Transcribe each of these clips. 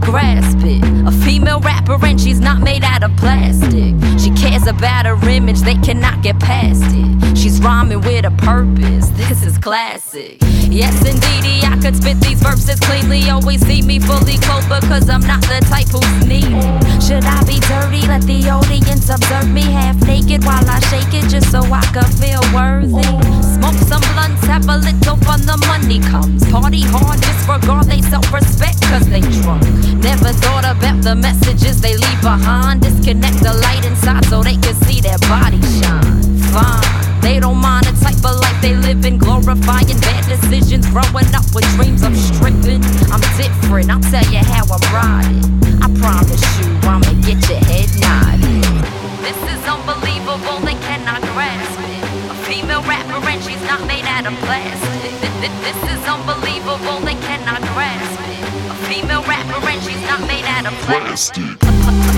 Grasp it. A female rapper and she's not made out of plastic. She cares about her image, they cannot get past it. She's rhyming with a purpose, this is classic. Yes, indeedy, I could spit these verses cleanly. Always see me fully clothed because I'm not the type who's needy. Should I be dirty? Let the audience observe me half naked while I shake it just so I can feel worthy. Smoke some blunts, have a little fun, the money comes. Party hard, disregard they self respect cause they drunk. Never thought about the messages they leave behind. Disconnect the light inside so they can see their body shine. Fine. They don't mind the type of life they live in, glorifying bad decisions, growing up with dreams of stripping. I'm different, I'll tell you how I'm riding. I promise you, I'ma get your head nodded. This is unbelievable, they cannot grasp it. A female rapper and she's not made out of plastic. This is unbelievable, they cannot grasp it. A female rapper and she's not made out of plastic. Plastic.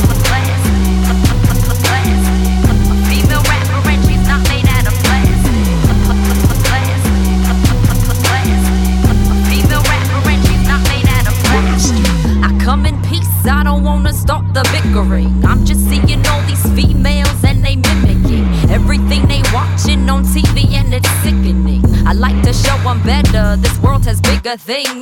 good thing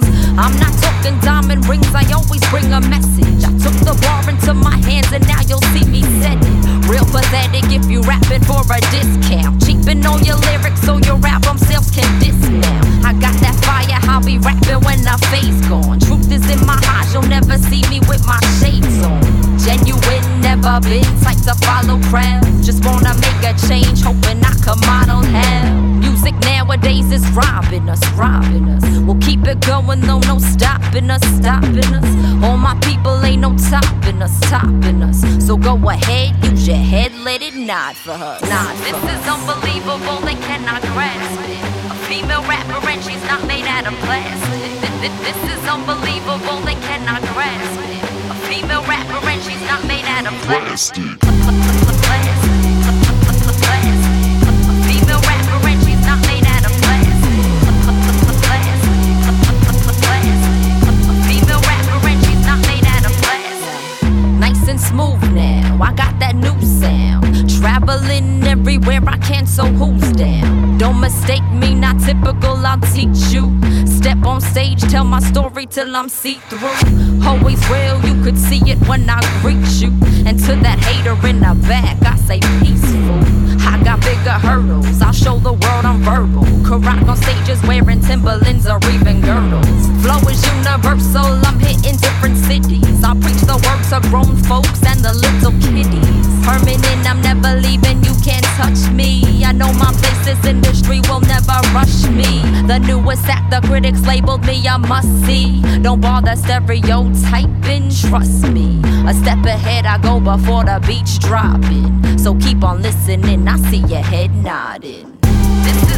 till I'm see through. On wearing Timberlands or even girdles. Flow is universal, I'm hitting different cities. I preach the word to grown folks and the little kiddies. Permanent, I'm never leaving, you can't touch me. I know my place, this industry will never rush me. The newest act, the critics labeled me a must see. Don't bother stereotyping, trust me. A step ahead, I go before the beach dropping. So keep on listening, I see your head nodding. This is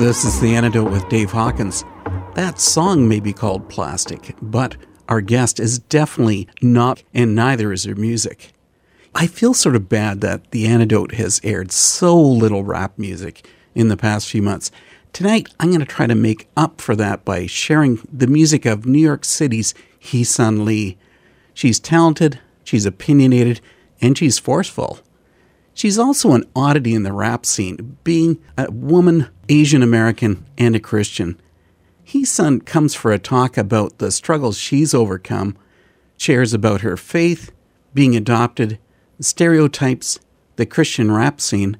This is The Antidote with Dave Hawkins. That song may be called Plastic, but our guest is definitely not, and neither is her music. I feel sort of bad that The Antidote has aired so little rap music in the past few months. Tonight, I'm going to try to make up for that by sharing the music of New York City's HeeSun Lee. She's talented, she's opinionated, and she's forceful. She's also an oddity in the rap scene, being a woman, Asian American, and a Christian. HeeSun comes for a talk about the struggles she's overcome, shares about her faith, being adopted, stereotypes, the Christian rap scene,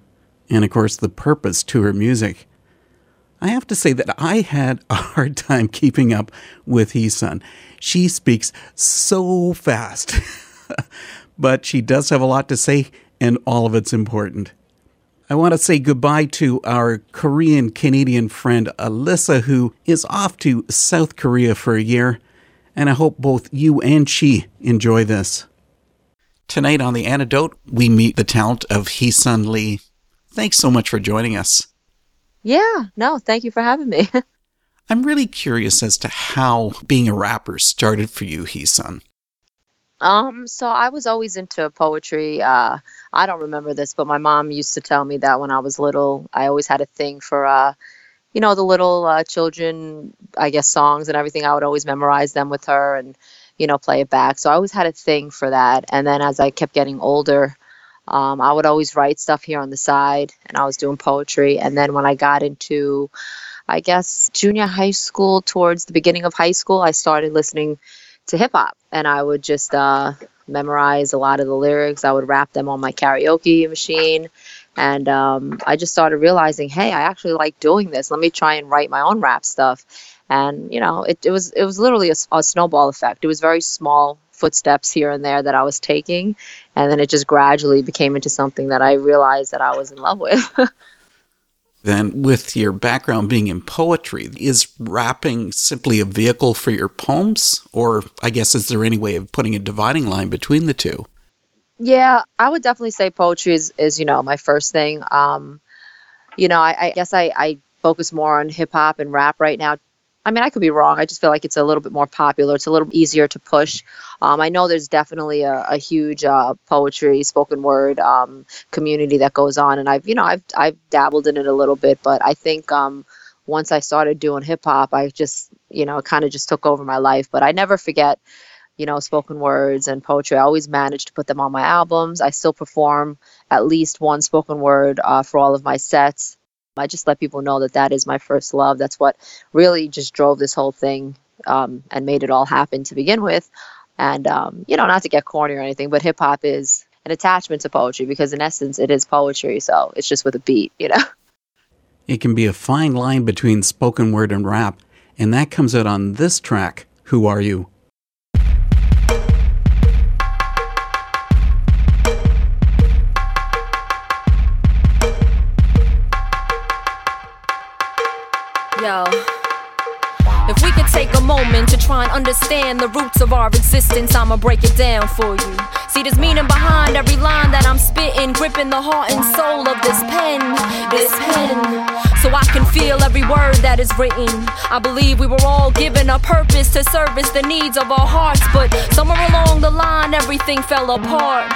and of course the purpose to her music. I have to say that I had a hard time keeping up with HeeSun. She speaks so fast, but she does have a lot to say, and all of it's important. I want to say goodbye to our Korean Canadian friend Alyssa, who is off to South Korea for a year, and I hope both you and she enjoy this. Tonight on The Antidote, we meet the talent of HeeSun Lee. Thanks so much for joining us. Yeah, no, thank you for having me. I'm really curious as to how being a rapper started for you, HeeSun. Um, so I was always into poetry. Uh, I don't remember this, but my mom used to tell me that when I was little, I always had a thing for, uh, you know, the little uh, children, I guess, songs and everything. I would always memorize them with her and, you know, play it back. So I always had a thing for that. And then as I kept getting older, um, I would always write stuff here on the side, and I was doing poetry. And then when I got into, I guess, junior high school, towards the beginning of high school, I started listening to hip hop, and I would just uh, memorize a lot of the lyrics. I would rap them on my karaoke machine. And um, I just started realizing, hey, I actually like doing this. Let me try and write my own rap stuff. And you know, it, it was it was literally a, a snowball effect. It was very small footsteps here and there that I was taking, and then it just gradually became into something that I realized that I was in love with. then, with your background being in poetry, is rapping simply a vehicle for your poems? Or, I guess, is there any way of putting a dividing line between the two? Yeah, I would definitely say poetry is, is you know, my first thing. Um, you know, I, I guess I, I focus more on hip hop and rap right now I mean, I could be wrong. I just feel like it's a little bit more popular. It's a little easier to push. Um, I know there's definitely a, a huge uh, poetry, spoken word um, community that goes on, and I've, you know, I've I've dabbled in it a little bit. But I think um, once I started doing hip hop, I just, you know, kind of just took over my life. But I never forget, you know, spoken words and poetry. I always manage to put them on my albums. I still perform at least one spoken word uh, for all of my sets. I just let people know that that is my first love. That's what really just drove this whole thing um, and made it all happen to begin with. And, um, you know, not to get corny or anything, but hip hop is an attachment to poetry because, in essence, it is poetry. So it's just with a beat, you know? It can be a fine line between spoken word and rap. And that comes out on this track, Who Are You? Understand the roots of our existence, I'ma break it down for you. See, there's meaning behind every line that I'm spitting, gripping the heart and soul of this pen, this pen so I can feel every word that is written. I believe we were all given a purpose to service the needs of our hearts, but somewhere along the line, everything fell apart.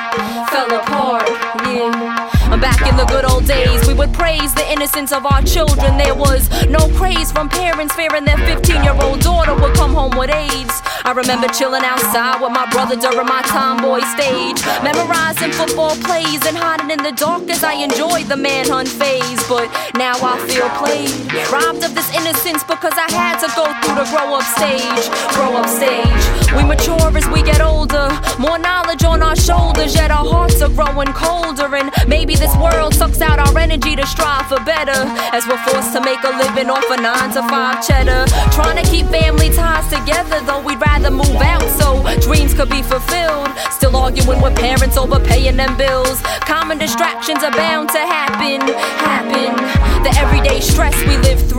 Fell apart, yeah. Back in the good old days, we would praise the innocence of our children. There was no praise from parents fearing their 15 year old daughter would come home with AIDS. I remember chilling outside with my brother during my tomboy stage, memorizing football plays and hiding in the dark as I enjoyed the manhunt phase. But now I feel feel played. Robbed of this innocence because I had to go through the grow up stage. Grow up stage. We mature as we get older. More knowledge on our shoulders, yet our hearts are growing colder. And maybe this world sucks out our energy to strive for better. As we're forced to make a living off a nine to five cheddar. Trying to keep family ties together, though we'd rather move out so dreams could be fulfilled. Still arguing with parents over paying them bills. Common distractions are bound to happen. Happen. The everyday everyday stress we live through,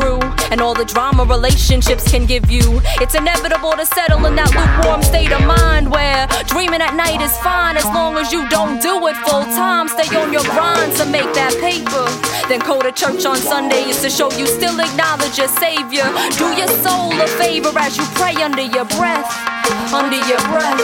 and all the drama relationships can give you. It's inevitable to settle in that lukewarm state of mind where dreaming at night is fine as long as you don't do it full time. Stay on your grind to make that paper. Then go to church on Sundays to show you still acknowledge your Savior. Do your soul a favor as you pray under your breath. Under your breath.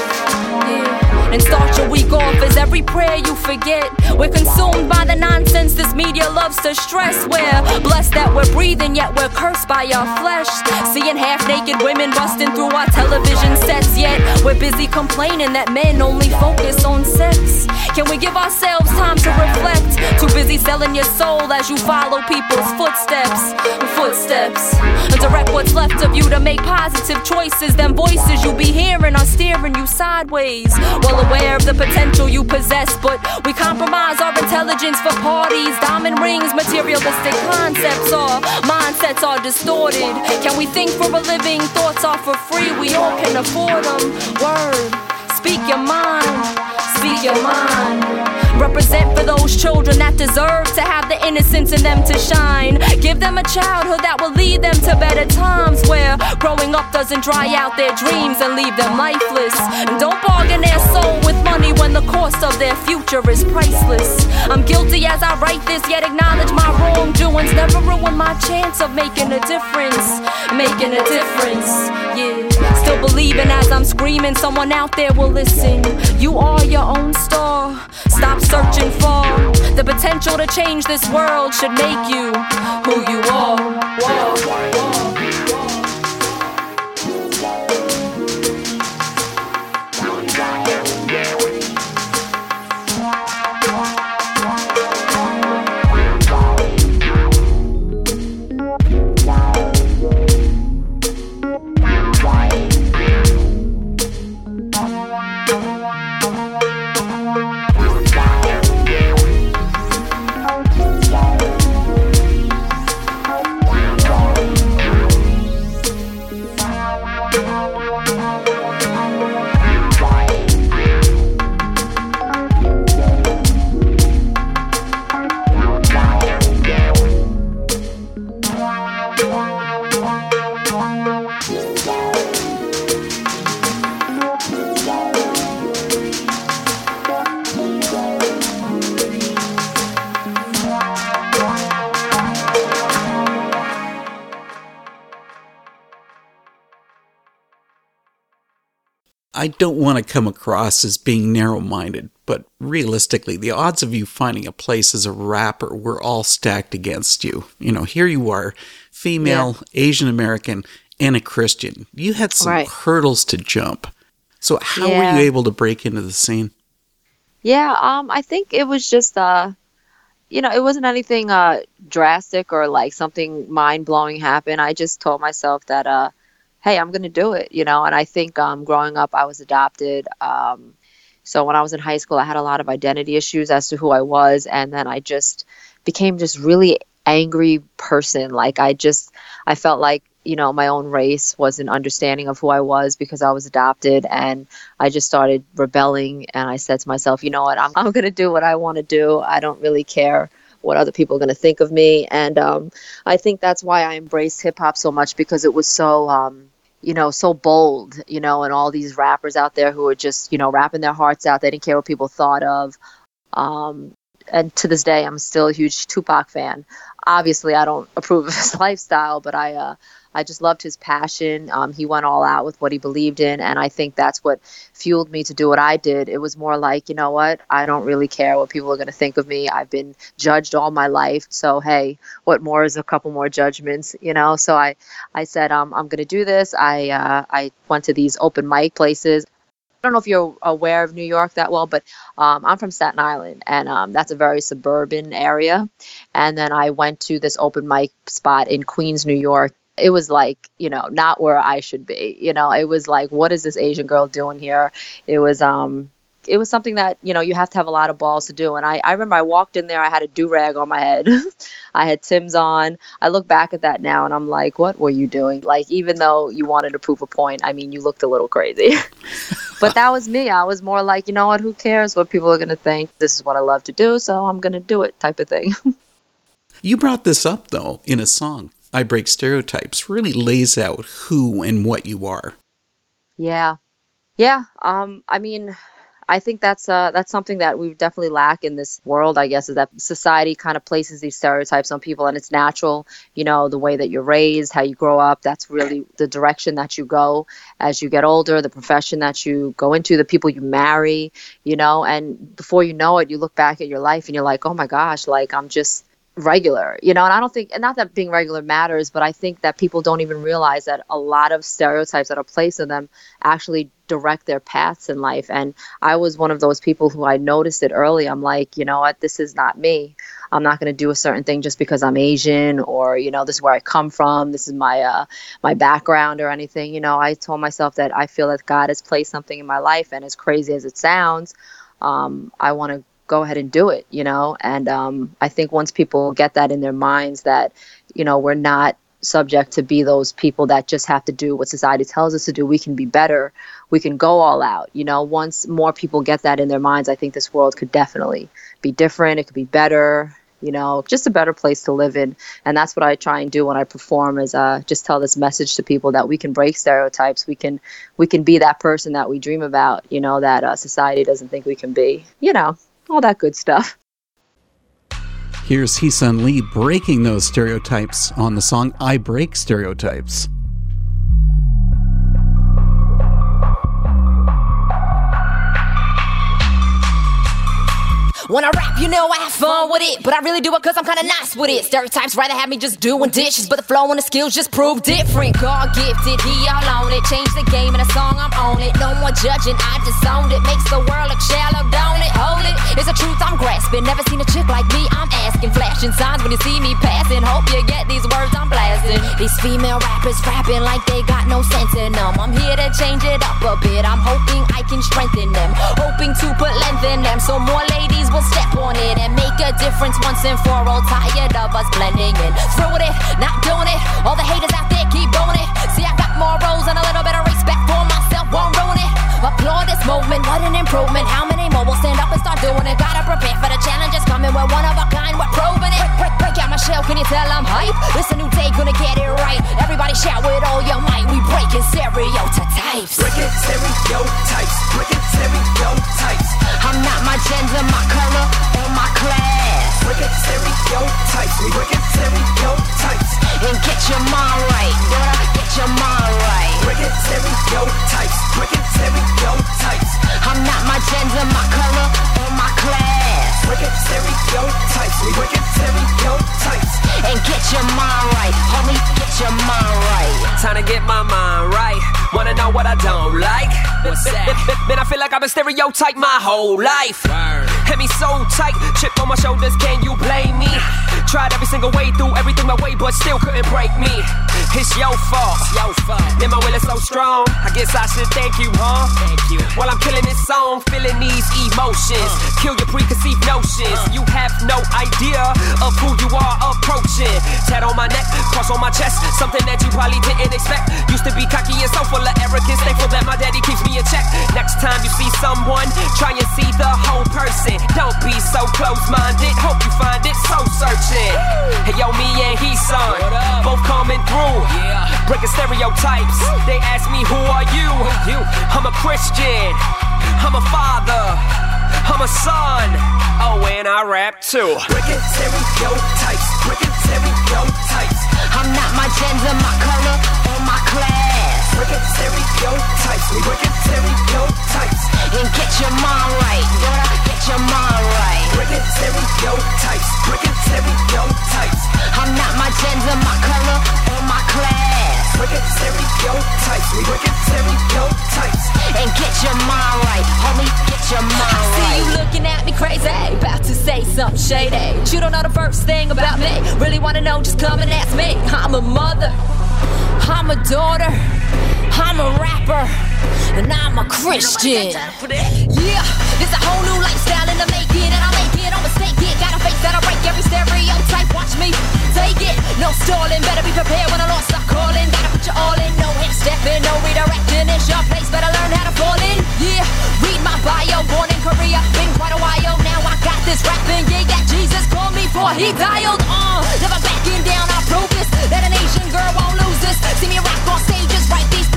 Yeah. And start your week off as every prayer you forget. We're consumed by the nonsense this media loves to stress. We're blessed that we're breathing, yet we're cursed by our flesh. Seeing half naked women busting through our television sets, yet we're busy complaining that men only focus on sex. Can we give ourselves time to reflect? Too busy selling your soul as you follow people's footsteps. Footsteps. Direct what's left of you to make positive choices. Them voices you'll be hearing are steering you sideways. Well aware of the potential you possess, but we compromise our intelligence for parties, diamond rings, materialistic concepts. Our mindsets are distorted. Can we think for a living? Thoughts are for free. We all can afford them. Word. Speak your mind. Speak your mind. Represent for those children that deserve to have the innocence in them to shine. Give them a childhood that will lead them to better times where growing up doesn't dry out their dreams and leave them lifeless. And don't bargain their soul with money when the cost of their future is priceless. I'm guilty as I write this, yet acknowledge my wrongdoings. Never ruin my chance of making a difference. Making a difference, yeah. Still believing as I'm screaming, someone out there will listen. You are your own star. Stop searching for the potential to change this world should make you who you are. Whoa, I don't want to come across as being narrow minded, but realistically, the odds of you finding a place as a rapper were all stacked against you. You know, here you are, female, yeah. Asian American, and a Christian. You had some right. hurdles to jump. So, how yeah. were you able to break into the scene? Yeah, um, I think it was just, uh, you know, it wasn't anything uh, drastic or like something mind blowing happened. I just told myself that, uh, hey, I'm going to do it, you know. And I think um, growing up, I was adopted. Um, so when I was in high school, I had a lot of identity issues as to who I was, and then I just became just really angry person. Like I just, I felt like you know my own race was an understanding of who I was because I was adopted, and I just started rebelling. And I said to myself, you know what, I'm I'm going to do what I want to do. I don't really care what other people are going to think of me. And um, I think that's why I embraced hip hop so much because it was so um, you know, so bold, you know, and all these rappers out there who are just, you know, rapping their hearts out. They didn't care what people thought of. Um, and to this day, I'm still a huge Tupac fan. Obviously, I don't approve of his lifestyle, but I, uh, I just loved his passion. Um, he went all out with what he believed in, and I think that's what fueled me to do what I did. It was more like, you know what? I don't really care what people are going to think of me. I've been judged all my life, so hey, what more is a couple more judgments, you know? So I, I said, um, I'm going to do this. I, uh, I went to these open mic places. I don't know if you're aware of New York that well, but um, I'm from Staten Island, and um, that's a very suburban area. And then I went to this open mic spot in Queens, New York, it was like you know not where i should be you know it was like what is this asian girl doing here? It was um it was something that you know you have to have a lot of balls to do. And i, I remember i walked in there i had a do-rag on my head. I had tim's on. I look back at that now and i'm like what were you doing? Like even though you wanted to prove a point i mean you looked a little crazy. But that was me. I was more like you know what? Who cares what people are going to think? This is what i love to do so i'm going to do it type of thing. You brought this up though in a song I Break Stereotypes really lays out who and what you are. Yeah. Yeah. Um, I mean, I think that's uh, that's something that we definitely lack in this world. I guess is that society kind of places these stereotypes on people, and it's natural. You know, the way that you're raised, how you grow up. That's really the direction that you go as you get older. The profession that you go into, the people you marry. You know, and before you know it, you look back at your life and you're like, oh my gosh, like I'm just regular, you know, and I don't think, and not that being regular matters, but I think that people don't even realize that a lot of stereotypes that are placed on them actually direct their paths in life. And I was one of those people who I noticed it early. I'm like, you know what, this is not me. I'm not going to do a certain thing just because I'm Asian or, you know, this is where I come from. This is my, uh, my background or anything. You know, I told myself that I feel that God has placed something in my life. And as crazy as it sounds, um, I want to go ahead and do it, you know? And um, I think once people get that in their minds that, you know, we're not subject to be those people that just have to do what society tells us to do, we can be better. We can go all out. You know, once more people get that in their minds, I think this world could definitely be different. It could be better. You know, just a better place to live in, and that's what I try and do when I perform. Is uh, just tell this message to people that we can break stereotypes. We can, we can be that person that we dream about. You know, that uh, society doesn't think we can be. You know, all that good stuff. Here's HeeSun Lee breaking those stereotypes on the song I Break Stereotypes. When I rap, you know I have fun with it, but I really do it cause I'm kinda nice with it. Stereotypes rather have me just doing dishes, but the flow and the skills just prove different. God gifted, he all on it. Change the game in a song, I'm on it. No more judging, I disowned it. Makes the world look shallow, don't it? Hold it. It's a truth I'm grasping. Never seen a chick like me, I'm asking. Flashing signs when you see me passing. Hope you get these words I'm blasting. These female rappers rapping like they got no sense in them. I'm here to change it up a bit. I'm hoping I can strengthen them. Hoping to put length in them so more ladies will step on it and make a difference once and for all. Tired of us blending in. Through it, not doing it. All the haters out there keep doing it. See, I got more roles and a little bit of respect for myself. Won't ruin it. Applaud this moment, what an improvement. How many more will stand up and start doing it? Gotta prepare for the challenges coming. We're one of a kind, we're. Break, break, break out my shell, can you tell I'm hype? It's a new day, gonna get it right. Everybody shout with all your might. We breaking stereotypes. Breaking stereotypes, breaking stereotypes. I'm not my gender, my color, or my class. Breaking stereotypes, we breaking stereotypes. And get your mind right, daughter, get your mind right. Breaking stereotypes, breaking stereotypes. I'm not my gender, my color, or my class. Breaking stereotypes, we breaking stereotypes. And get your mind right, homie, get your mind right. Time to get my mind right. Wanna know what I don't like? What's that? Man, I feel like I've been stereotyped my whole life. Hit me so tight, chip on my shoulders, can you blame me? Tried every single way through everything my way, but still couldn't break me. It's your fault, your fault. Then my will is so strong. I guess I should thank you, huh? Thank you. While I'm killing this song, feeling these emotions. Uh. Kill your preconceived notions. Uh. You have no idea of who you are approaching. Tat on my neck, cross on my chest, something that you probably didn't expect. Used to be cocky and so full of arrogance. Thankful that my daddy keeps me in check. Next time you see someone, try and see the whole person. Don't be so close-minded. Hope you find it so searching. Hey yo, me and HeeSun, both coming through. Breaking stereotypes. They ask me who are you? You? I'm a Christian. I'm a father. I'm a son. Oh, and I rap too. Breaking stereotypes. Breaking stereotypes. I'm not my gender, my color, or my class. Breaking stereotypes. Breaking stereotypes. And get your mind right, daughter, get your mind right. Breaking stereotypes. Breaking stereotypes. I'm not my gender, Breaking stereotypes. We breaking stereotypes. And get your mind right, homie, get your mind See right. you looking at me crazy, about to say something shady. You don't know the first thing about me. Really wanna know? Just come and ask me. I'm a mother, I'm a daughter, I'm a rapper, and I'm a Christian. Yeah, there's a whole new lifestyle in the making, that'll break every stereotype. Watch me take it, no stalling. Better be prepared when the Lord start calling. Gotta put you all in, no half stepping, no redirecting. It's your place, better learn how to fall in. Yeah, read my bio, born in Korea, been quite a while now. I got this rapping gig that Jesus called me for. He dialed on, never backing down. I prove this that an Asian girl won't lose this. See me rock on stages, write these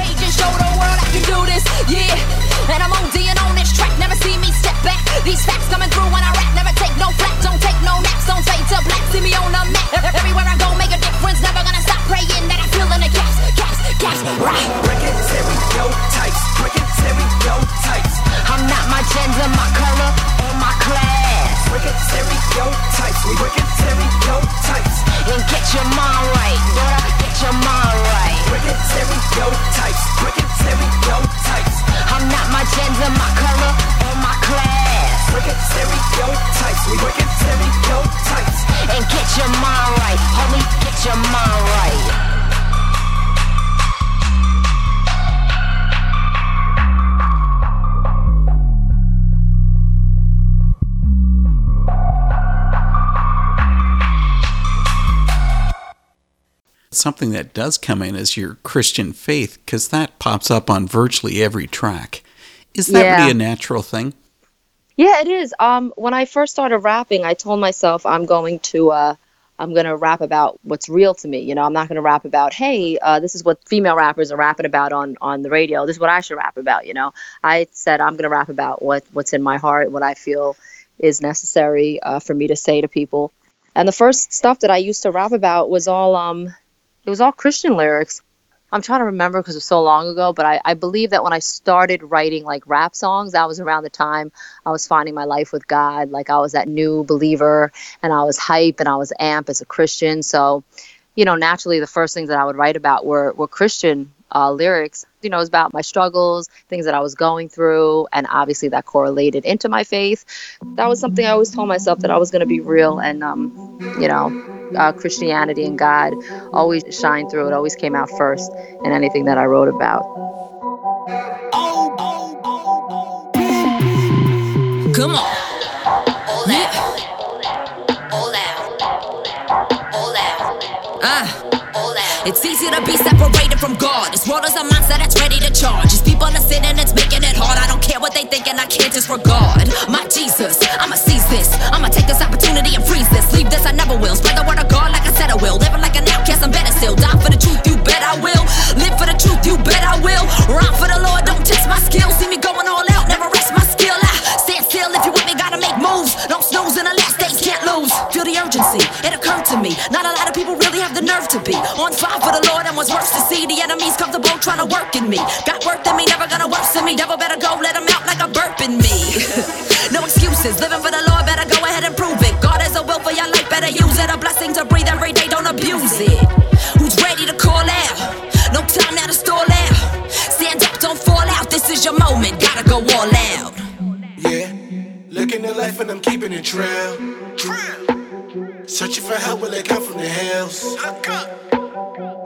show the world I can do this, yeah. And I'm on D and on this track, never see me step back. These facts coming through when I rap, never take no flack, don't take no naps, don't fade to black. See me on the map, everywhere I go, make a difference. Never gonna stop praying that I'm feeling the gaps, gaps, gaps, right? Breaking stereotypes, breaking stereotypes. I'm not my gender, my color class. Breaking stereotypes, we breaking stereotypes. And get your mind right, daughter, get your mind right. Breaking stereotypes, breaking stereotypes. I'm not my gender, my color, or my class. Breaking stereotypes, we breaking stereotypes. And get your mind right, homie, get your mind right. Something that does come in is your Christian faith, because that pops up on virtually every track. Is that Yeah. really a natural thing? Yeah, it is. Um, when I first started rapping, I told myself I'm going to uh, I'm gonna rap about what's real to me. You know, I'm not gonna rap about, hey, uh, this is what female rappers are rapping about on on the radio. This is what I should rap about. You know, I said I'm gonna rap about what what's in my heart, what I feel is necessary uh, for me to say to people. And the first stuff that I used to rap about was all um, it was all Christian lyrics. I'm trying to remember because it was so long ago, but I, I believe that when I started writing like rap songs, that was around the time I was finding my life with God. Like I was that new believer and I was hype and I was amp as a Christian. So, you know, naturally the first things that I would write about were, were Christian uh, lyrics. You know, it was about my struggles, things that I was going through, and obviously that correlated into my faith. That was something I always told myself that I was going to be real and, um, you know, uh, Christianity and God always shine through. It always came out first in anything that I wrote about. Come on. All out. All out. All out. Ah. It's easy to be separated from God. This world is a monster that's ready to charge. These people are sitting, and it's making it hard. I don't care what they think, and I can't disregard. My Jesus, I'ma seize this. I'ma take this and freeze this. Leave this, I never will. Spread the word of God like I said I will. Living like an outcast, I'm better still. Die for the truth, you bet I will. Live for the truth, you bet I will. Run for the Lord, don't test my skill. See me going all out, never rest my skill. I stand still if you with me, gotta make moves. Don't snooze in the last days, can't lose. Feel the urgency, it occurred to me. Not a lot of people really have the nerve to be on fire for the Lord, and what's worse to see the enemies comfortable trying to work in me. Got work in me, never gonna worse than me. Devil better go, let him out like a burp in me. no excuses, living abuse it. Who's ready to call out? No time now to stall out. Stand up, don't fall out. This is your moment, gotta go all out. Yeah, looking at life and I'm keeping it trail. Searching for help, will it come from the hills?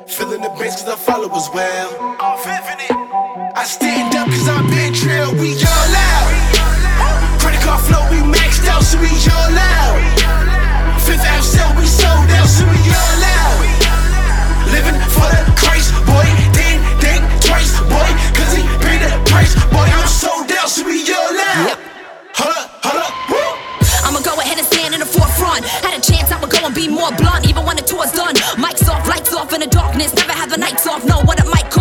Feeling the bass cause I follow as well. I stand up cause I'm been trail, we all out. Credit card flow, we maxed out, so we all out. Fifth out sale, we sold out, so we all out. Living for the Christ, boy. Ding, ding, twice, boy. Cause he paid the price, boy. I'm sold out, so we all out. Hold up, hold up, woo. I'ma go ahead and stand in the forefront. Had a chance, I'ma go and be more blunt, even when the tour's done. Mics off, lights off in the darkness. Never have the nights off, know what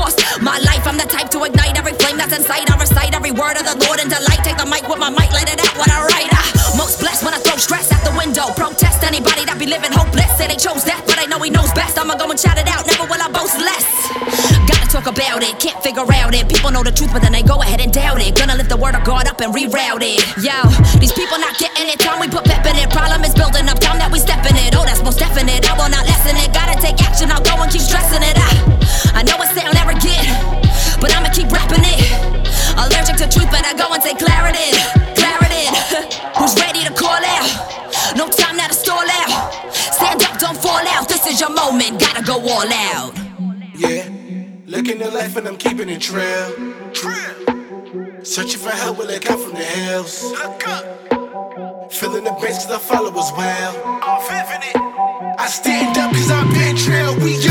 cost. My life, I'm the type to ignite every flame that's inside. I recite every word of the Lord in delight. Take the mic with my mic, let it out when I write. I most blessed when I throw stress out the window. Protest anybody that be living hopeless. Say they chose death, but I know he knows best. I'ma go and shout it out, never will I boast less. Gotta talk about it, can't figure out it. People know the truth, but then they go ahead and doubt it. Gonna lift the word of God up and reroute it. Yo, these people not getting it. Time we put pep in it. Problem is building up. Time that we step in it. Oh, that's most definite. I will not lessen it. Gotta take action. I'll go and keep stressing it. I, I know it sound arrogant, but I'ma keep rapping it. Allergic to truth, but I go and say clarity. Clarity. Who's ready to call out? No time now to stall out. Stand up, don't fall out. This is your moment. Gotta go all out. Yeah, looking at life and I'm keeping it trail. Searching for help, will it come from the hills? Look up. Feeling the bass cause I follow as well. I stand up cause I've been trail, we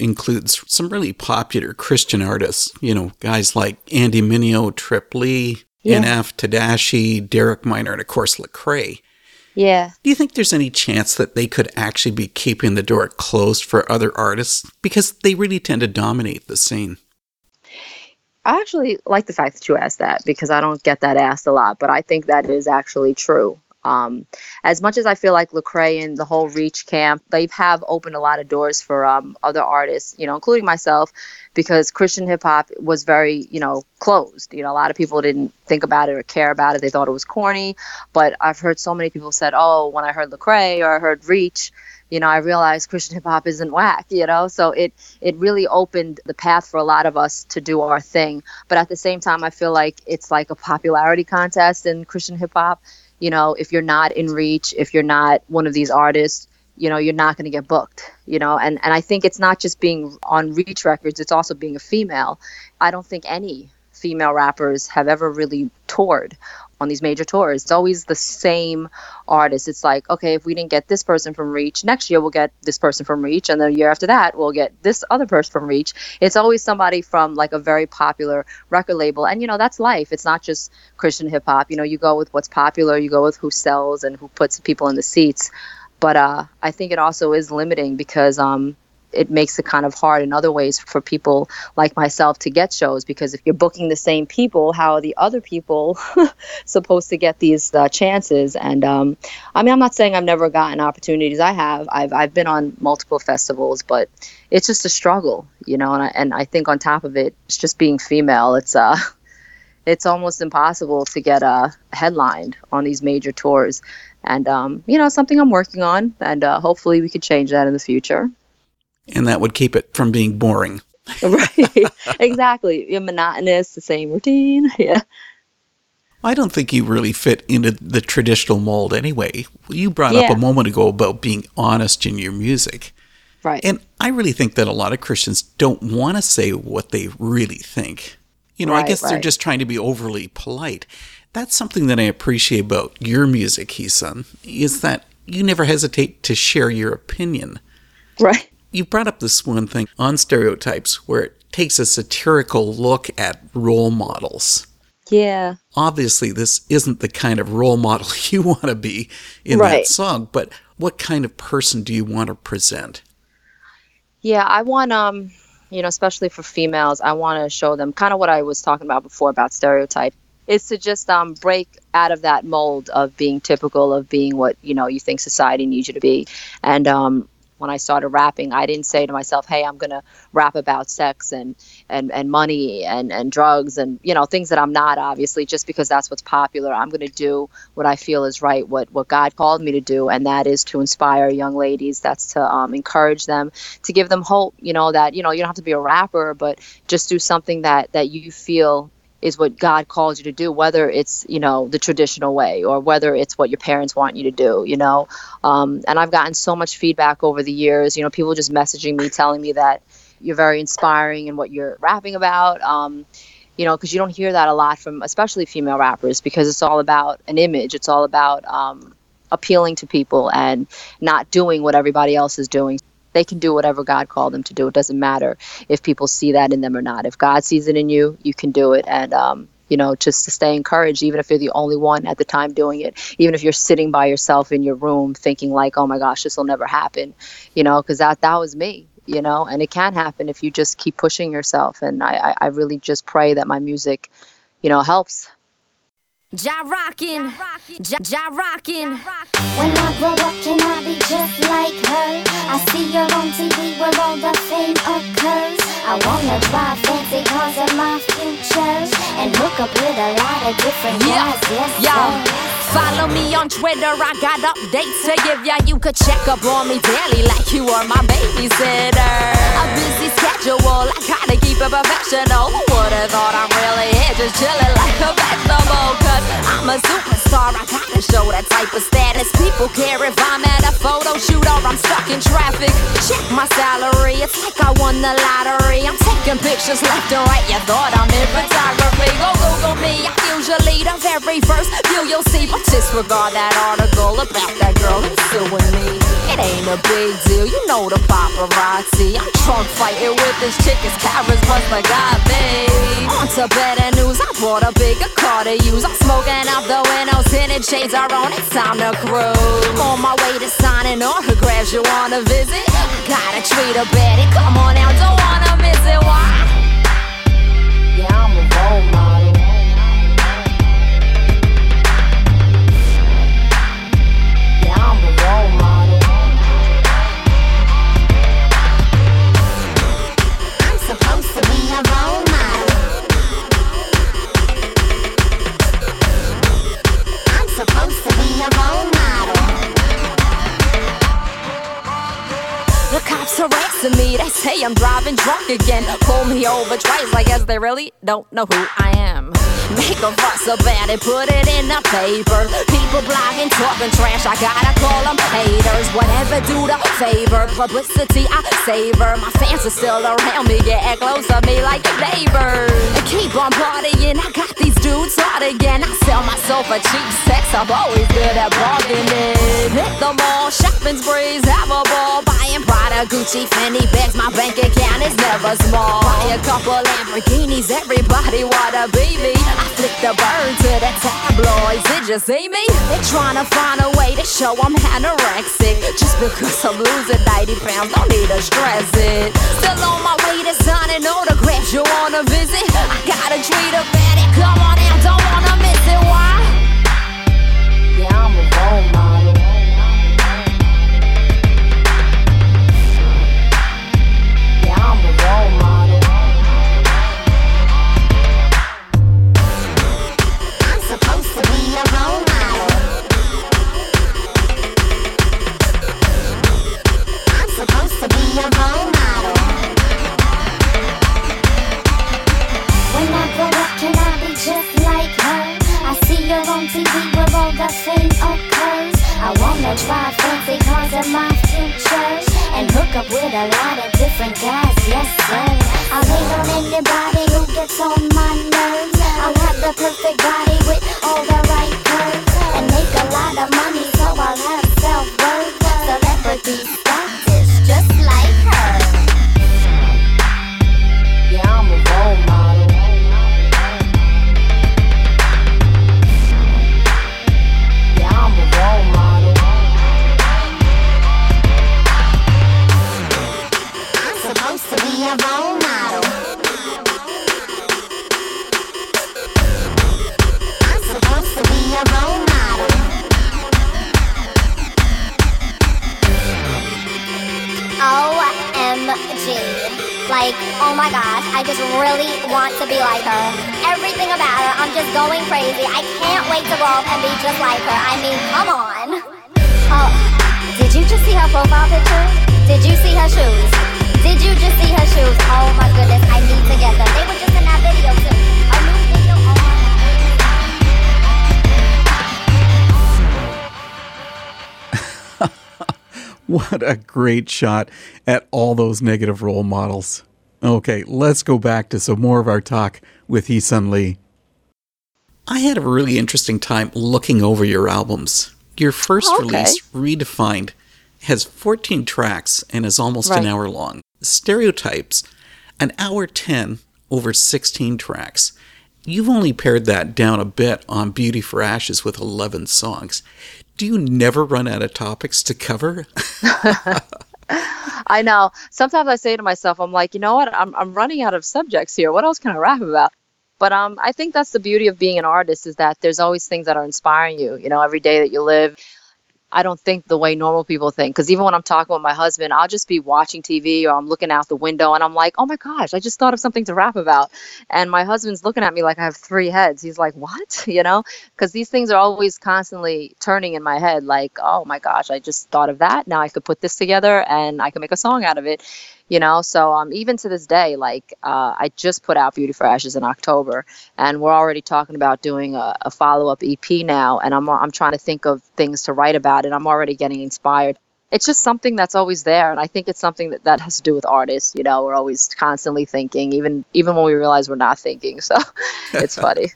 includes some really popular Christian artists, you know, guys like Andy Mineo, Trip Lee, yeah. NF, Tedashii, Derek Minor, and of course Lecrae. Yeah. Do you think there's any chance that they could actually be keeping the door closed for other artists? Because they really tend to dominate the scene. I actually like the fact that you asked that because I don't get that asked a lot, but I think that is actually true. Um, as much as I feel like Lecrae and the whole Reach camp, they have opened a lot of doors for um, other artists, you know, including myself, because Christian hip hop was very, you know, closed. You know, a lot of people didn't think about it or care about it. They thought it was corny. But I've heard so many people said, "Oh, when I heard Lecrae or I heard Reach." you know, I realized Christian hip hop isn't whack, you know. So it it really opened the path for a lot of us to do our thing. But at the same time, I feel like it's like a popularity contest in Christian hip hop you know, if you're not in Reach, if you're not one of these artists, you know, you're not going to get booked, you know, and, and I think it's not just being on Reach Records, it's also being a female. I don't think any female rappers have ever really toured on these major tours. It's always the same artist. It's like, okay, if we didn't get this person from Reach, next year we'll get this person from Reach, and the year after that we'll get this other person from Reach. It's always somebody from like a very popular record label, and you know that's life. It's not just Christian hip hop. You know, you go with what's popular, you go with who sells and who puts people in the seats. But uh, I think it also is limiting because um, it makes it kind of hard in other ways for people like myself to get shows because if you're booking the same people, how are the other people supposed to get these uh, chances? And um, I mean, I'm not saying I've never gotten opportunities. I have. I've I've been on multiple festivals, but it's just a struggle, you know. And I, and I think on top of it, it's just being female. It's uh, it's almost impossible to get uh, headlined on these major tours. And um, you know, something I'm working on, and uh, hopefully we could change that in the future and that would keep it from being boring. right. exactly. You're monotonous, the same routine. Yeah. I don't think you really fit into the traditional mold anyway. You brought yeah. up a moment ago about being honest in your music. Right. And I really think that a lot of Christians don't want to say what they really think. You know, right, I guess right. they're just trying to be overly polite. That's something that I appreciate about your music, HeeSun, is that you never hesitate to share your opinion. Right you brought up this one thing on stereotypes where it takes a satirical look at role models. Yeah. Obviously, this isn't the kind of role model you want to be in right. that song, but what kind of person do you want to present? Yeah, I want um, you know, especially for females, I want to show them kind of what I was talking about before about stereotype is to just um, break out of that mold of being typical of being what you know you think society needs you to be and um, when I started rapping, I didn't say to myself, "Hey, I'm going to rap about sex and and and money and and drugs and you know things that I'm not obviously just because that's what's popular. I'm going to do what I feel is right, what what God called me to do, and that is to inspire young ladies. That's to um, encourage them, to give them hope. You know that you know you don't have to be a rapper, but just do something that that you feel is what God calls you to do, whether it's you know the traditional way or whether it's what your parents want you to do. You know, um, and I've gotten so much feedback over the years. You know, people just messaging me telling me that you're very inspiring in what you're rapping about. Um, you know, because you don't hear that a lot from especially female rappers because it's all about an image. It's all about um, appealing to people and not doing what everybody else is doing they can do whatever God called them to do. It doesn't matter if people see that in them or not. If God sees it in you, you can do it. And, um, you know, just to stay encouraged, even if you're the only one at the time doing it, even if you're sitting by yourself in your room thinking like, oh my gosh, this will never happen, you know, because that, that was me, you know, and it can happen if you just keep pushing yourself. And I, I really just pray that my music, you know, helps Ja rockin', ja, ja rockin'. When I grow up, can I be just like her? I see her on TV where all the fame occurs. I wanna drive fancy cars in my future and hook up with a lot of different yeah. guys. Yes, yeah. Follow me on Twitter, I got updates to give ya. You could check up on me daily like you are my babysitter. A busy schedule, I gotta keep it professional. Would've thought I'm really here just chilling like a vegetable? Cause I'm a superstar, I gotta show that type of status. People care if I'm at a photo shoot or I'm stuck in traffic. Check my salary, it's like I won the lottery. I'm taking pictures left and right, you thought I'm in photography. Go Google me, I usually the very first view you'll see. Disregard that article about that girl who's suing me. It ain't a big deal, you know the paparazzi. I'm drunk fighting with this chick, his cameras must have got me. On to better news, I bought a bigger car to use. I'm smoking out the windows, tinted shades are on, it's time to cruise. I'm on my way to signing autographs, you wanna visit? Gotta treat a baddie, come on out, don't wanna miss it. Why? Yeah, I'm a role model. Say I'm driving drunk again. Pull me over twice, I guess they really don't know who I am. Make a fuss about it, put it in the paper. People blogging, talking trash, I gotta call them haters. Whatever, do the favor. Publicity, I savor. My fans are still around me, getting close to me like neighbors. Keep on partying, I got these dudes hard again. I sell myself for cheap sex, I'm always good at bargaining. Hit the mall, shopping sprees, have a ball, buying Prada, Gucci, Fendi bags. My bank account is never small. Buy a couple Lamborghinis, everybody wanna be me. I flick the bird to the tabloids. Did you see me? They're trying to find a way to show I'm anorexic. Just because I'm losing 90 pounds, don't need to stress it. Still on my way to signing autographs. You wanna visit? I gotta treat a baddie. Come on out, don't wanna miss it. Why? Yeah, I'm a role model. A lot of different guys, yes sir. I'll on anybody who gets on my nerves. I'll have the perfect body with all the right curves and make a lot of money, so I'll have self-worth. Celebrity What a great shot at all those negative role models. Okay, let's go back to some more of our talk with HeeSun Lee. I had a really interesting time looking over your albums. Your first Okay. release, Redefined, has 14 tracks and is almost an hour long. Stereotypes, an hour 10 over 16 tracks. You've only pared that down a bit on Beauty for Ashes with 11 songs. Do you never run out of topics to cover? I know. Sometimes I say to myself, I'm like, you know what? I'm I'm running out of subjects here. What else can I rap about? But um, I think that's the beauty of being an artist is that there's always things that are inspiring you. You know, every day that you live. I don't think the way normal people think. Because even when I'm talking with my husband, I'll just be watching TV or I'm looking out the window and I'm like, oh my gosh, I just thought of something to rap about. And my husband's looking at me like I have three heads. He's like, what? You know, because these things are always constantly turning in my head like, oh my gosh, I just thought of that. Now I could put this together and I can make a song out of it. You know, so um, even to this day, like uh, I just put out Beauty for Ashes in October, and we're already talking about doing a, a follow-up EP now, and I'm I'm trying to think of things to write about, and I'm already getting inspired. It's just something that's always there, and I think it's something that, that has to do with artists. You know, we're always constantly thinking, even even when we realize we're not thinking. So it's funny.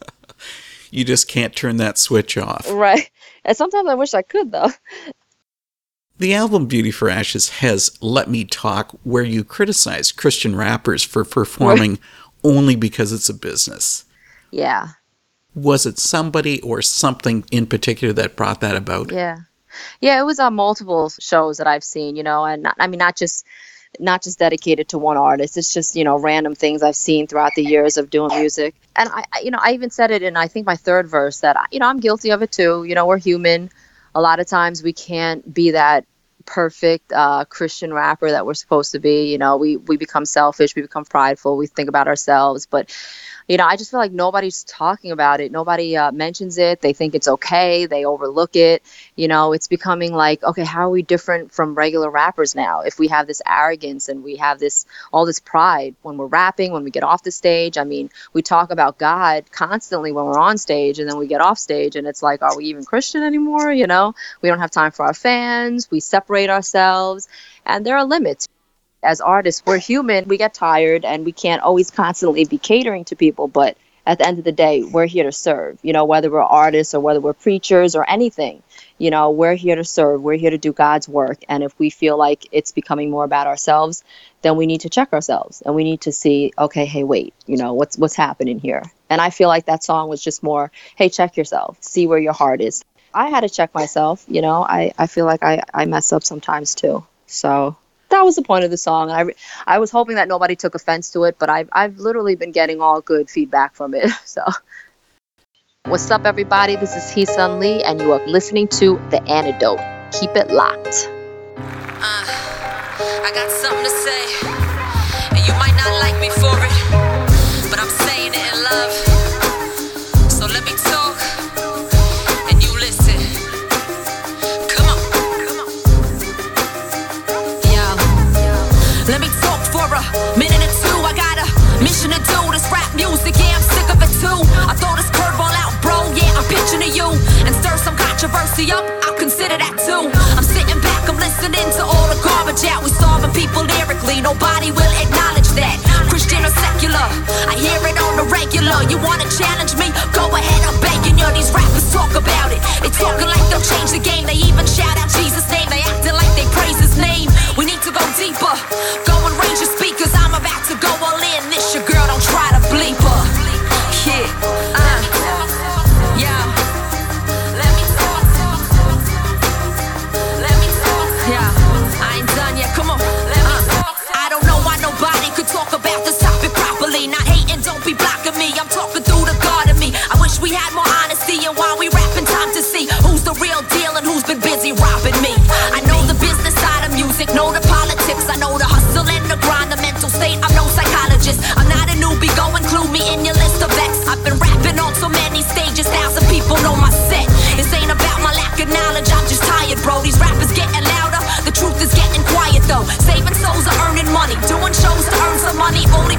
You just can't turn that switch off. Right. And sometimes I wish I could, though. The album Beauty for Ashes has Let Me Talk, where you criticize Christian rappers for performing right. only because it's a business. Yeah. Was it somebody or something in particular that brought that about? Yeah. Yeah, it was on multiple shows that I've seen, you know, and not, I mean, not just not just dedicated to one artist. It's just, you know, random things I've seen throughout the years of doing music. And I, you know, I even said it in, I think, my third verse that, you know, I'm guilty of it too. You know, we're human. A lot of times we can't be that perfect uh, Christian rapper that we're supposed to be. You know, we, we become selfish, we become prideful, we think about ourselves. But you know, I just feel like nobody's talking about it. Nobody uh, mentions it. They think it's okay. They overlook it. You know, it's becoming like, okay, how are we different from regular rappers now? If we have this arrogance and we have this all this pride when we're rapping, when we get off the stage. I mean, we talk about God constantly when we're on stage, and then we get off stage, and it's like, are we even Christian anymore? You know, we don't have time for our fans. We separate ourselves, and there are limits as artists, we're human. We get tired and we can't always constantly be catering to people. But at the end of the day, we're here to serve, you know, whether we're artists or whether we're preachers or anything, you know, we're here to serve. We're here to do God's work. And if we feel like it's becoming more about ourselves, then we need to check ourselves and we need to see, okay, hey, wait, you know, what's what's happening here? And I feel like that song was just more, hey, check yourself, see where your heart is. I had to check myself, you know, I, I feel like I, I mess up sometimes too. So that was the point of the song. And I, I was hoping that nobody took offense to it, but I've, I've literally been getting all good feedback from it. So, what's up, everybody? This is HeeSun Lee, and you are listening to The Antidote. Keep it locked. Uh, I got something to say, and you might not like me for it, but I'm saying it in love. Controversy up, I'll consider that too. I'm sitting back, I'm listening to all the garbage out. We solving people lyrically, nobody will acknowledge that. Christian or secular, I hear it on the regular. You wanna challenge me? Go ahead, I'm begging you. These rappers talk about it. They talking like they'll change the game. They even shout out Jesus' name. They acting like they praise his name. We need to go deeper. Go and range your speakers. I'm about to go all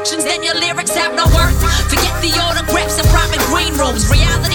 miss the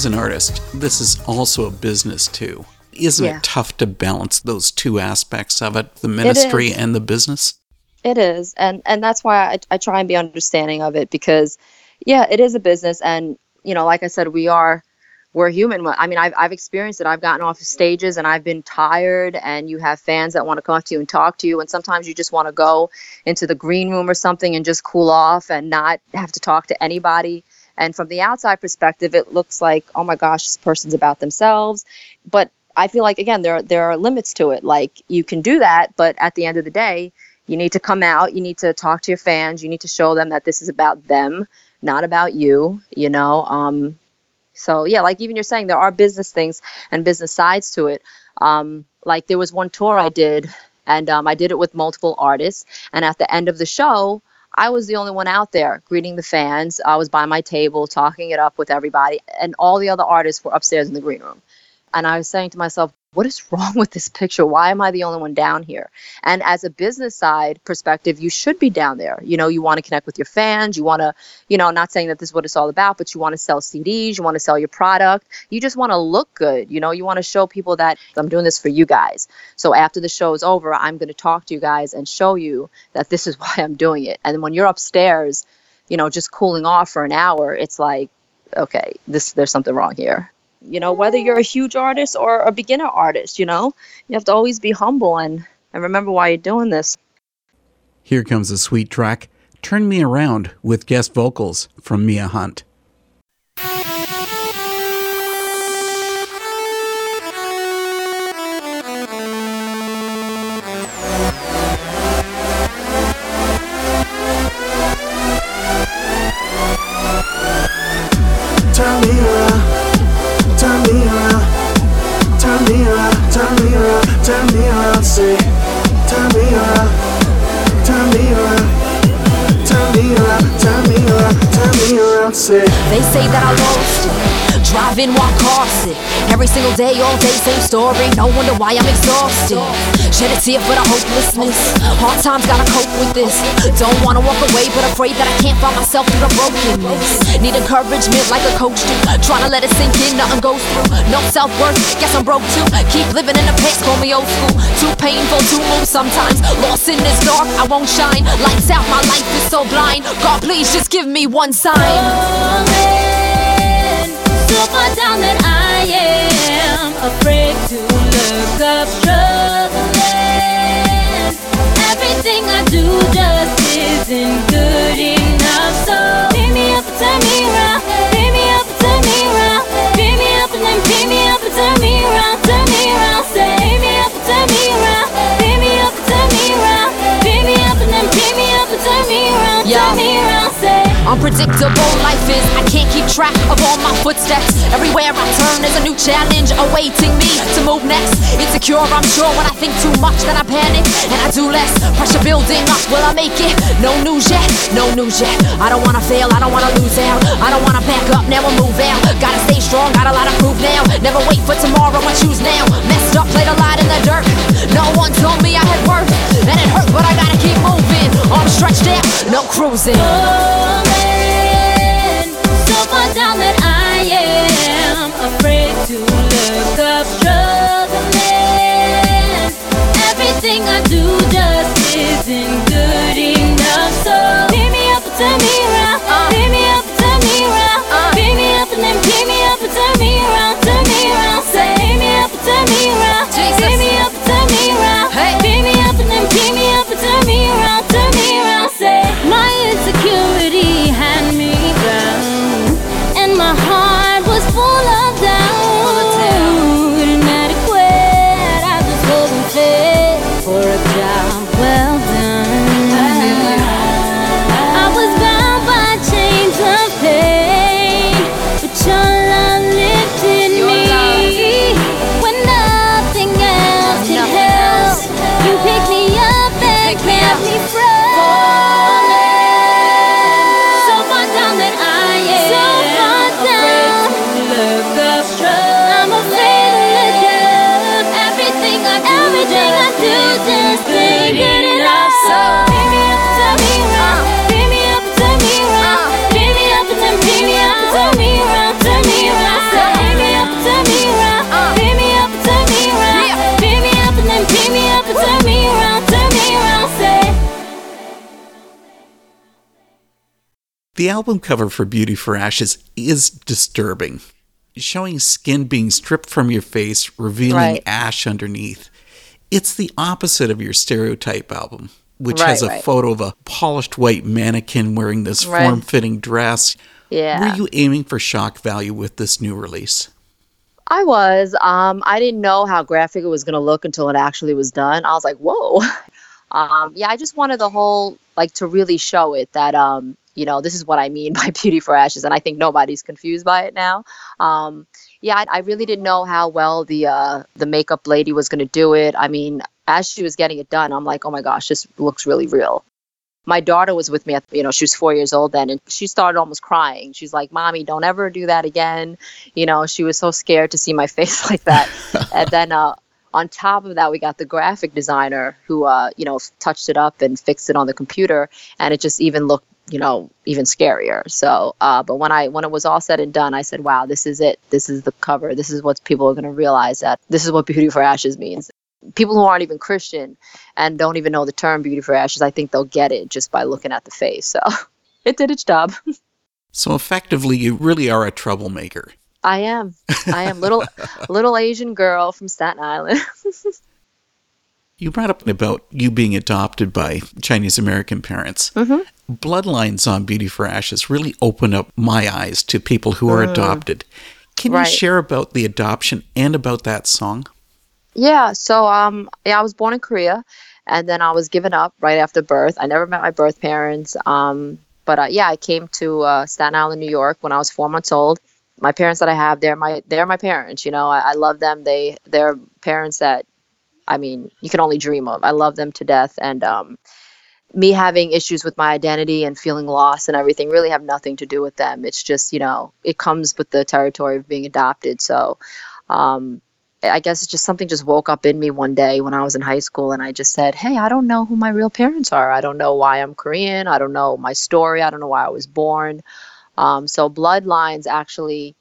As an artist, this is also a business too. Isn't Yeah. it tough to balance those two aspects of it, the ministry is. and the business? It is, and and that's why I, I try and be understanding of it because, yeah, it is a business, and you know, like I said, we are we're human. I mean, I've I've experienced it. I've gotten off of stages and I've been tired, and you have fans that want to come up to you and talk to you, and sometimes you just want to go into the green room or something and just cool off and not have to talk to anybody. And from the outside perspective, it looks like, oh my gosh, this person's about themselves. But I feel like again, there there are limits to it. Like you can do that, but at the end of the day, you need to come out. You need to talk to your fans. You need to show them that this is about them, not about you. You know. Um, so yeah, like even you're saying, there are business things and business sides to it. Um, like there was one tour I did, and um, I did it with multiple artists. And at the end of the show, I was the only one out there greeting the fans. I was by my table talking it up with everybody, and all the other artists were upstairs in the green room. And I was saying to myself, what is wrong with this picture? Why am I the only one down here? And as a business side perspective, you should be down there. You know, you want to connect with your fans. You want to, you know, not saying that this is what it's all about, but you want to sell CDs. You want to sell your product. You just want to look good. You know, you want to show people that I'm doing this for you guys. So after the show is over, I'm going to talk to you guys and show you that this is why I'm doing it. And when you're upstairs, you know, just cooling off for an hour, it's like, okay, this there's something wrong here you know whether you're a huge artist or a beginner artist you know? You have to always be humble and and remember why you're doing this. Here comes a sweet track, Turn Me Around, with guest vocals from Mia Hunt. They say that I lost it. Driving while car sick. Every single day, all day, same story. No wonder why I'm exhausted. Shed a tear for the hopelessness. Hard times gotta cope with this. Don't wanna walk away, but afraid that I can't find myself through the brokenness. Need encouragement like a coach do. Trying to let it sink in, nothing goes through. No self worth, guess I'm broke too. Keep living in the past, call me old school. Too painful to move sometimes. Lost in this dark, I won't shine. Lights out, my life is so blind. God, please just give me one sign. So far down that I am afraid to look up, struggling. Everything I do just isn't good enough. So pick me up and turn me around. Pick me up and turn me around. Pick me up and then pick me up and turn me around. Unpredictable life is, I can't keep track of all my footsteps. Everywhere I turn, there's a new challenge awaiting me to move next. Insecure, I'm sure when I think too much, then I panic and I do less. Pressure building up, will I make it? No news yet, no news yet. I don't wanna fail, I don't wanna lose out. I don't wanna back up, I move out. Gotta stay strong, got a lot of proof now. Never wait for tomorrow, I choose now. Messed up, played a lot in the dirt. No one told me I had worth, and it hurt, but I gotta keep moving. Arms stretched out, no cruising. So far down that I am The album cover for Beauty for Ashes is disturbing, showing skin being stripped from your face, revealing Right. ash underneath. It's the opposite of your stereotype album, which Right, has a right. photo of a polished white mannequin wearing this form fitting dress. Yeah. Were you aiming for shock value with this new release? I was. Um, I didn't know how graphic it was going to look until it actually was done. I was like, whoa. Um, yeah, I just wanted the whole, like, to really show it that, um, you know, this is what I mean by Beauty for Ashes. And I think nobody's confused by it now. Um, yeah, I, I really didn't know how well the uh, the makeup lady was going to do it. I mean, as she was getting it done, I'm like, oh my gosh, this looks really real. My daughter was with me at, you know, she was four years old then, and she started almost crying. She's like, "Mommy, don't ever do that again." You know, she was so scared to see my face like that. and then uh, on top of that, we got the graphic designer who, uh, you know, touched it up and fixed it on the computer, and it just even looked, you know, even scarier. So, uh, but when I when it was all said and done, I said, "Wow, this is it. This is the cover. This is what people are going to realize that this is what Beauty for Ashes means." People who aren't even Christian and don't even know the term Beauty for Ashes, I think they'll get it just by looking at the face. So, it did its job. So effectively, you really are a troublemaker. I am. I am little little Asian girl from Staten Island. You brought up about you being adopted by Chinese American parents. Mm-hmm. Bloodlines on Beauty for Ashes really open up my eyes to people who are Mm. adopted. Can Right. you share about the adoption and about that song? Yeah, so um yeah, I was born in Korea and then I was given up right after birth. I never met my birth parents. Um but uh, yeah, I came to uh, Staten Island, New York when I was 4 months old. My parents that I have, they're my they're my parents, you know. I, I love them. They they're parents that I mean, you can only dream of. I love them to death and um me having issues with my identity and feeling lost and everything really have nothing to do with them. It's just, you know, it comes with the territory of being adopted. So, um, I guess it's just something just woke up in me one day when I was in high school and I just said, Hey, I don't know who my real parents are. I don't know why I'm Korean. I don't know my story. I don't know why I was born. Um, so, bloodlines actually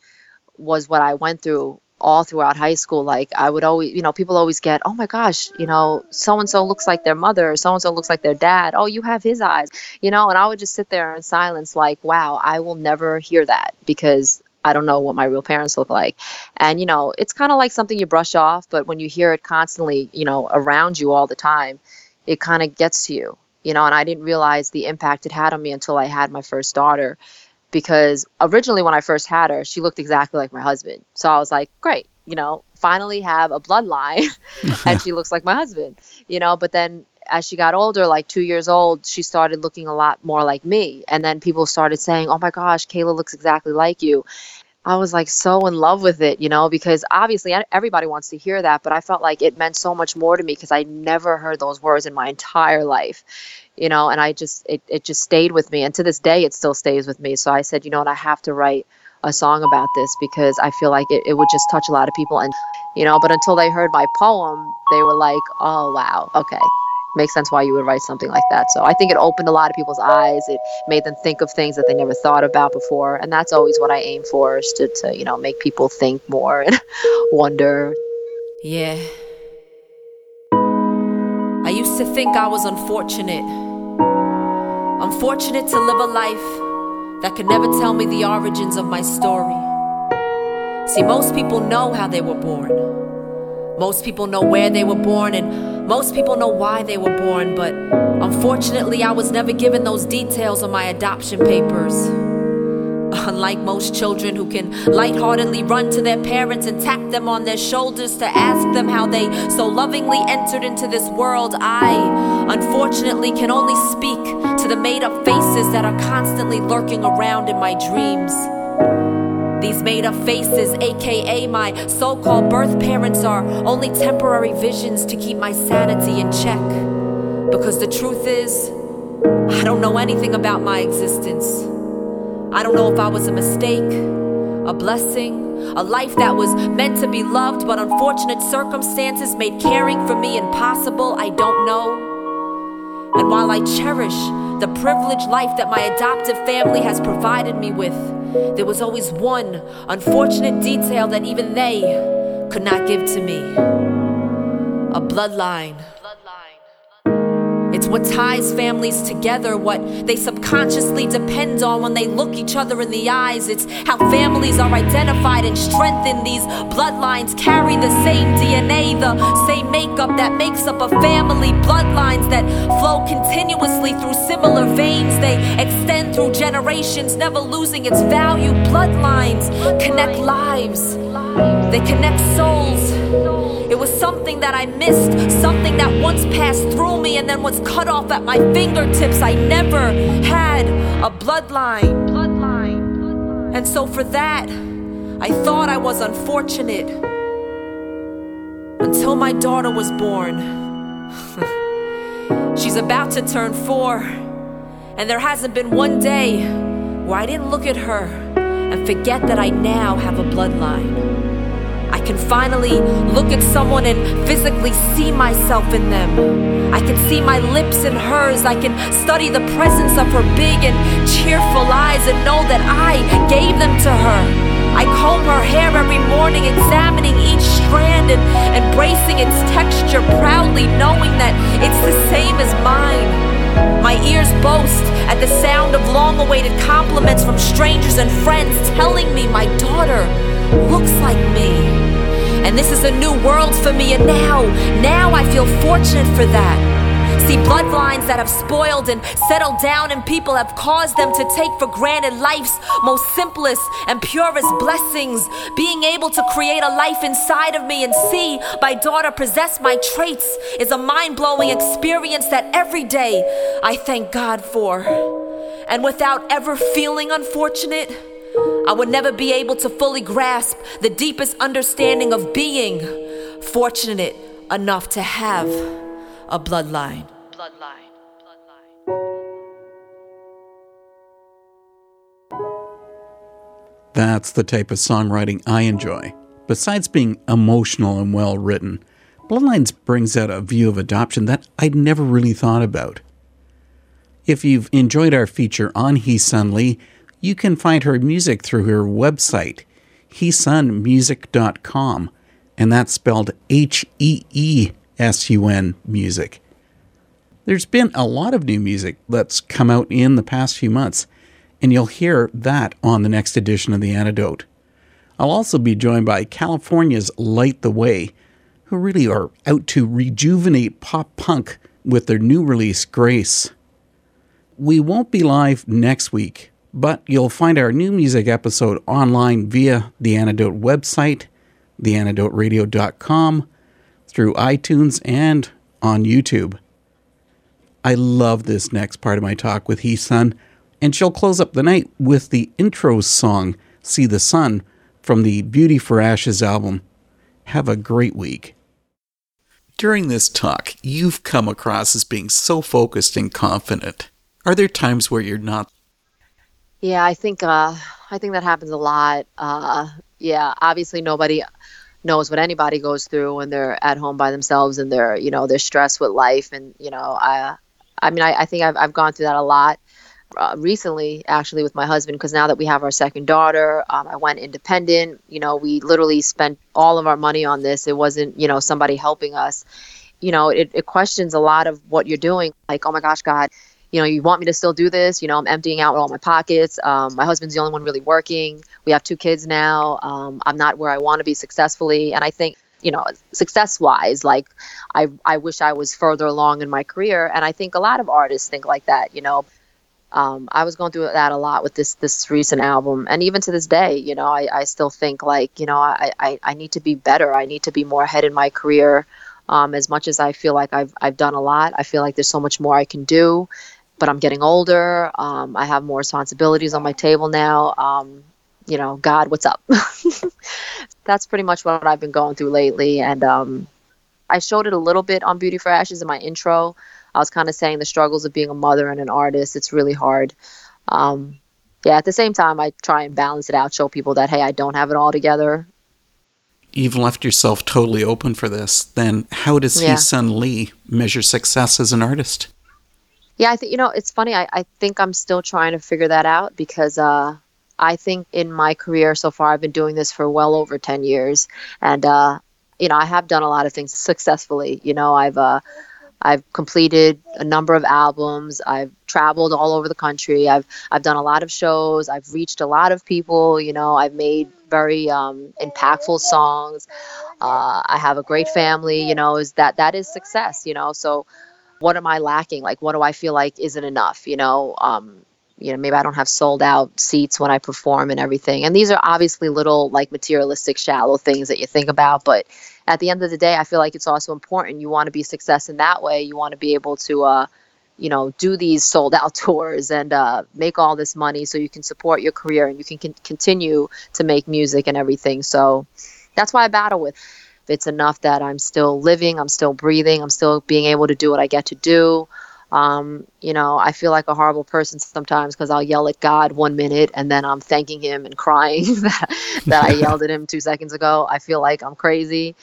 was what I went through all throughout high school. Like, I would always, you know, people always get, Oh my gosh, you know, so and so looks like their mother, so and so looks like their dad. Oh, you have his eyes, you know, and I would just sit there in silence, like, Wow, I will never hear that because I don't know what my real parents look like. And, you know, it's kind of like something you brush off, but when you hear it constantly, you know, around you all the time, it kind of gets to you, you know, and I didn't realize the impact it had on me until I had my first daughter. Because originally, when I first had her, she looked exactly like my husband. So I was like, great, you know, finally have a bloodline and she looks like my husband, you know, but then as she got older, like two years old, she started looking a lot more like me. And then people started saying, oh my gosh, Kayla looks exactly like you. I was like so in love with it, you know, because obviously everybody wants to hear that, but I felt like it meant so much more to me because I never heard those words in my entire life, you know, and I just, it, it just stayed with me. And to this day, it still stays with me. So I said, you know what, I have to write a song about this because I feel like it, it would just touch a lot of people. And, you know, but until they heard my poem, they were like, oh, wow, okay. Makes sense why you would write something like that. So I think it opened a lot of people's eyes. It made them think of things that they never thought about before. And that's always what I aim for is to, to you know, make people think more and wonder. Yeah. I used to think I was unfortunate. Unfortunate to live a life that could never tell me the origins of my story. See, most people know how they were born. Most people know where they were born, and most people know why they were born, but unfortunately, I was never given those details on my adoption papers. Unlike most children who can lightheartedly run to their parents and tap them on their shoulders to ask them how they so lovingly entered into this world, I unfortunately can only speak to the made up faces that are constantly lurking around in my dreams. These made up faces, aka my so called birth parents, are only temporary visions to keep my sanity in check. Because the truth is, I don't know anything about my existence. I don't know if I was a mistake, a blessing, a life that was meant to be loved, but unfortunate circumstances made caring for me impossible. I don't know. And while I cherish the privileged life that my adoptive family has provided me with, there was always one unfortunate detail that even they could not give to me a bloodline. It's what ties families together, what they subconsciously depend on when they look each other in the eyes. It's how families are identified and strengthened. These bloodlines carry the same DNA, the same makeup that makes up a family. Bloodlines that flow continuously through similar veins. They extend through generations, never losing its value. Bloodlines connect lives, they connect souls. It was something that I missed, something that once passed through me and then was cut off at my fingertips. I never had a bloodline. bloodline. And so for that, I thought I was unfortunate until my daughter was born. She's about to turn four, and there hasn't been one day where I didn't look at her and forget that I now have a bloodline. Can finally look at someone and physically see myself in them. I can see my lips in hers. I can study the presence of her big and cheerful eyes and know that I gave them to her. I comb her hair every morning, examining each strand and embracing its texture proudly, knowing that it's the same as mine. My ears boast at the sound of long awaited compliments from strangers and friends telling me my daughter looks like me. And this is a new world for me, and now, now I feel fortunate for that. See, bloodlines that have spoiled and settled down, and people have caused them to take for granted life's most simplest and purest blessings. Being able to create a life inside of me and see my daughter possess my traits is a mind blowing experience that every day I thank God for. And without ever feeling unfortunate, I would never be able to fully grasp the deepest understanding of being fortunate enough to have a bloodline. Bloodline. That's the type of songwriting I enjoy. Besides being emotional and well written, Bloodlines brings out a view of adoption that I'd never really thought about. If you've enjoyed our feature on HeeSun Lee, you can find her music through her website, heesunmusic.com, and that's spelled H E E S U N music. There's been a lot of new music that's come out in the past few months, and you'll hear that on the next edition of The Antidote. I'll also be joined by California's Light the Way, who really are out to rejuvenate pop punk with their new release, Grace. We won't be live next week, but you'll find our new music episode online via the Antidote website, theantidoteradio.com, through iTunes, and on YouTube. I love this next part of my talk with HeeSun, and she'll close up the night with the intro song, See the Sun, from the Beauty for Ashes album. Have a great week. During this talk, you've come across as being so focused and confident. Are there times where you're not yeah, I think uh, I think that happens a lot. Uh, yeah, obviously nobody knows what anybody goes through when they're at home by themselves and they're you know they're stressed with life and you know I I mean I, I think I've I've gone through that a lot. Uh, recently actually with my husband because now that we have our second daughter um, i went independent you know we literally spent all of our money on this it wasn't you know somebody helping us you know it, it questions a lot of what you're doing like oh my gosh god you know, you want me to still do this? You know, I'm emptying out all my pockets. Um, my husband's the only one really working. We have two kids now. Um, I'm not where I want to be successfully. And I think, you know, success wise, like I, I wish I was further along in my career. And I think a lot of artists think like that, you know. Um, I was going through that a lot with this this recent album, and even to this day, you know, I, I still think like, you know, I, I, I need to be better. I need to be more ahead in my career. Um, as much as I feel like I've I've done a lot, I feel like there's so much more I can do, but I'm getting older. Um, I have more responsibilities on my table now. Um, you know, God, what's up? That's pretty much what I've been going through lately. And um, I showed it a little bit on Beauty for Ashes in my intro. I was kind of saying the struggles of being a mother and an artist. It's really hard. Um, yeah, at the same time, I try and balance it out, show people that, hey, I don't have it all together. You've left yourself totally open for this. Then how does yeah. HeeSun Lee measure success as an artist? Yeah, I think you know it's funny. I, I think I'm still trying to figure that out because uh, I think in my career so far I've been doing this for well over ten years, and uh, you know I have done a lot of things successfully. You know I've uh, I've completed a number of albums. I've traveled all over the country. I've I've done a lot of shows. I've reached a lot of people. You know, I've made very um, impactful songs. Uh, I have a great family. You know, is that that is success. You know, so what am I lacking? Like, what do I feel like isn't enough? You know, um, you know, maybe I don't have sold out seats when I perform and everything. And these are obviously little like materialistic, shallow things that you think about, but at the end of the day, I feel like it's also important. You want to be success in that way. You want to be able to, uh, you know, do these sold out tours and uh, make all this money so you can support your career and you can con- continue to make music and everything. So that's why I battle with. It's enough that I'm still living, I'm still breathing, I'm still being able to do what I get to do. Um, you know, I feel like a horrible person sometimes because I'll yell at God one minute and then I'm thanking Him and crying that, that I yelled at Him two seconds ago. I feel like I'm crazy.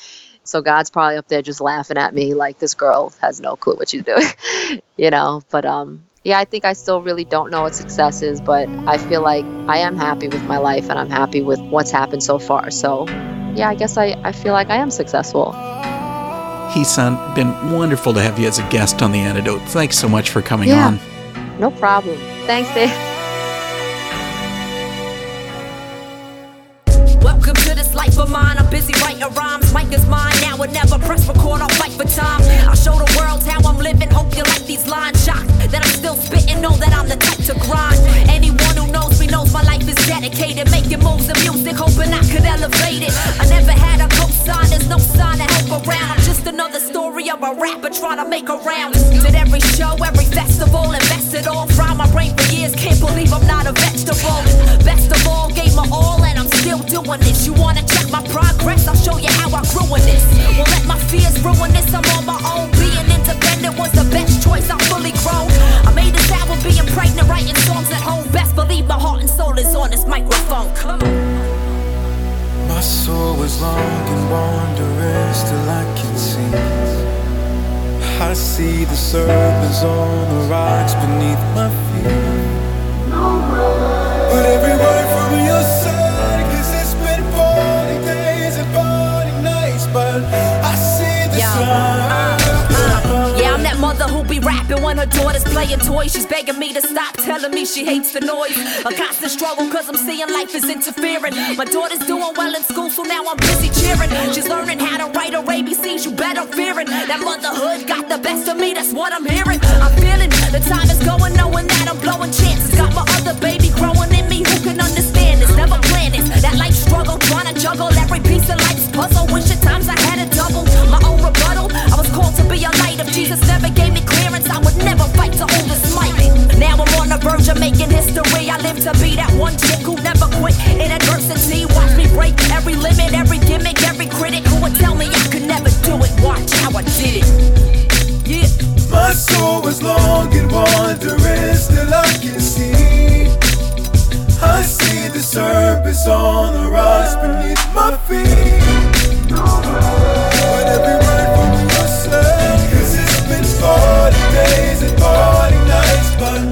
So God's probably up there just laughing at me like this girl has no clue what she's doing, you know. But um, yeah, I think I still really don't know what success is, but I feel like I am happy with my life and I'm happy with what's happened so far. So yeah, I guess I, I feel like I am successful. HeeSun, been wonderful to have you as a guest on The Antidote. Thanks so much for coming yeah, on. No problem. Thanks, Dave. Welcome to this life of mine. I'm busy writing rhymes. Mike is mine now or never. Press record, I'll fight for time. I'll show the world how I'm living. Hope you like these lines. I'm. Know that I'm the type to grind. Anyone who knows me knows my life is dedicated. Making moves in music, hoping I could elevate it. I never had a cosign, there's no sign to help around. I'm just another story of a rapper trying to make a round. Did every show, every festival, invested all. Fried my brain for years, can't believe I'm not a vegetable. Best of all, gave my all, and I'm still doing this. You wanna check my progress? I'll show you how I grew in this. Won't let my fears ruin this. I'm on my own. Being independent was the best choice. I'm fully grown. I made this album being pregnant, writing songs at home. Best believe my heart and soul is on this microphone. Come on. My soul was long and wandering, still I can see. I see the serpents on the rocks beneath my feet. But every word daughter's playing toys. She's begging me to stop, telling me she hates the noise. A constant struggle, cause I'm seeing life is interfering. My daughter's doing well in school, so now I'm busy cheering. She's learning how to write her ABCs, you bet I'm fearing. That motherhood got the best of me, that's what I'm hearing. I'm feeling the time is going, knowing that I'm blowing chances. Got my other baby growing in me, who can understand this? Never plan this. That life struggle, trying to juggle every piece of life's puzzle. Wish at times I had a Jamaican history. I live to be that one chick who never quit in adversity. Watch me break every limit, every gimmick, every critic who would tell me I could never do it. Watch how I did it. Yeah. My soul was long and wondrous, still I can see. I see the surface on the rocks beneath my feet. But every word from you said, cause it's been 40 days and 40 nights, but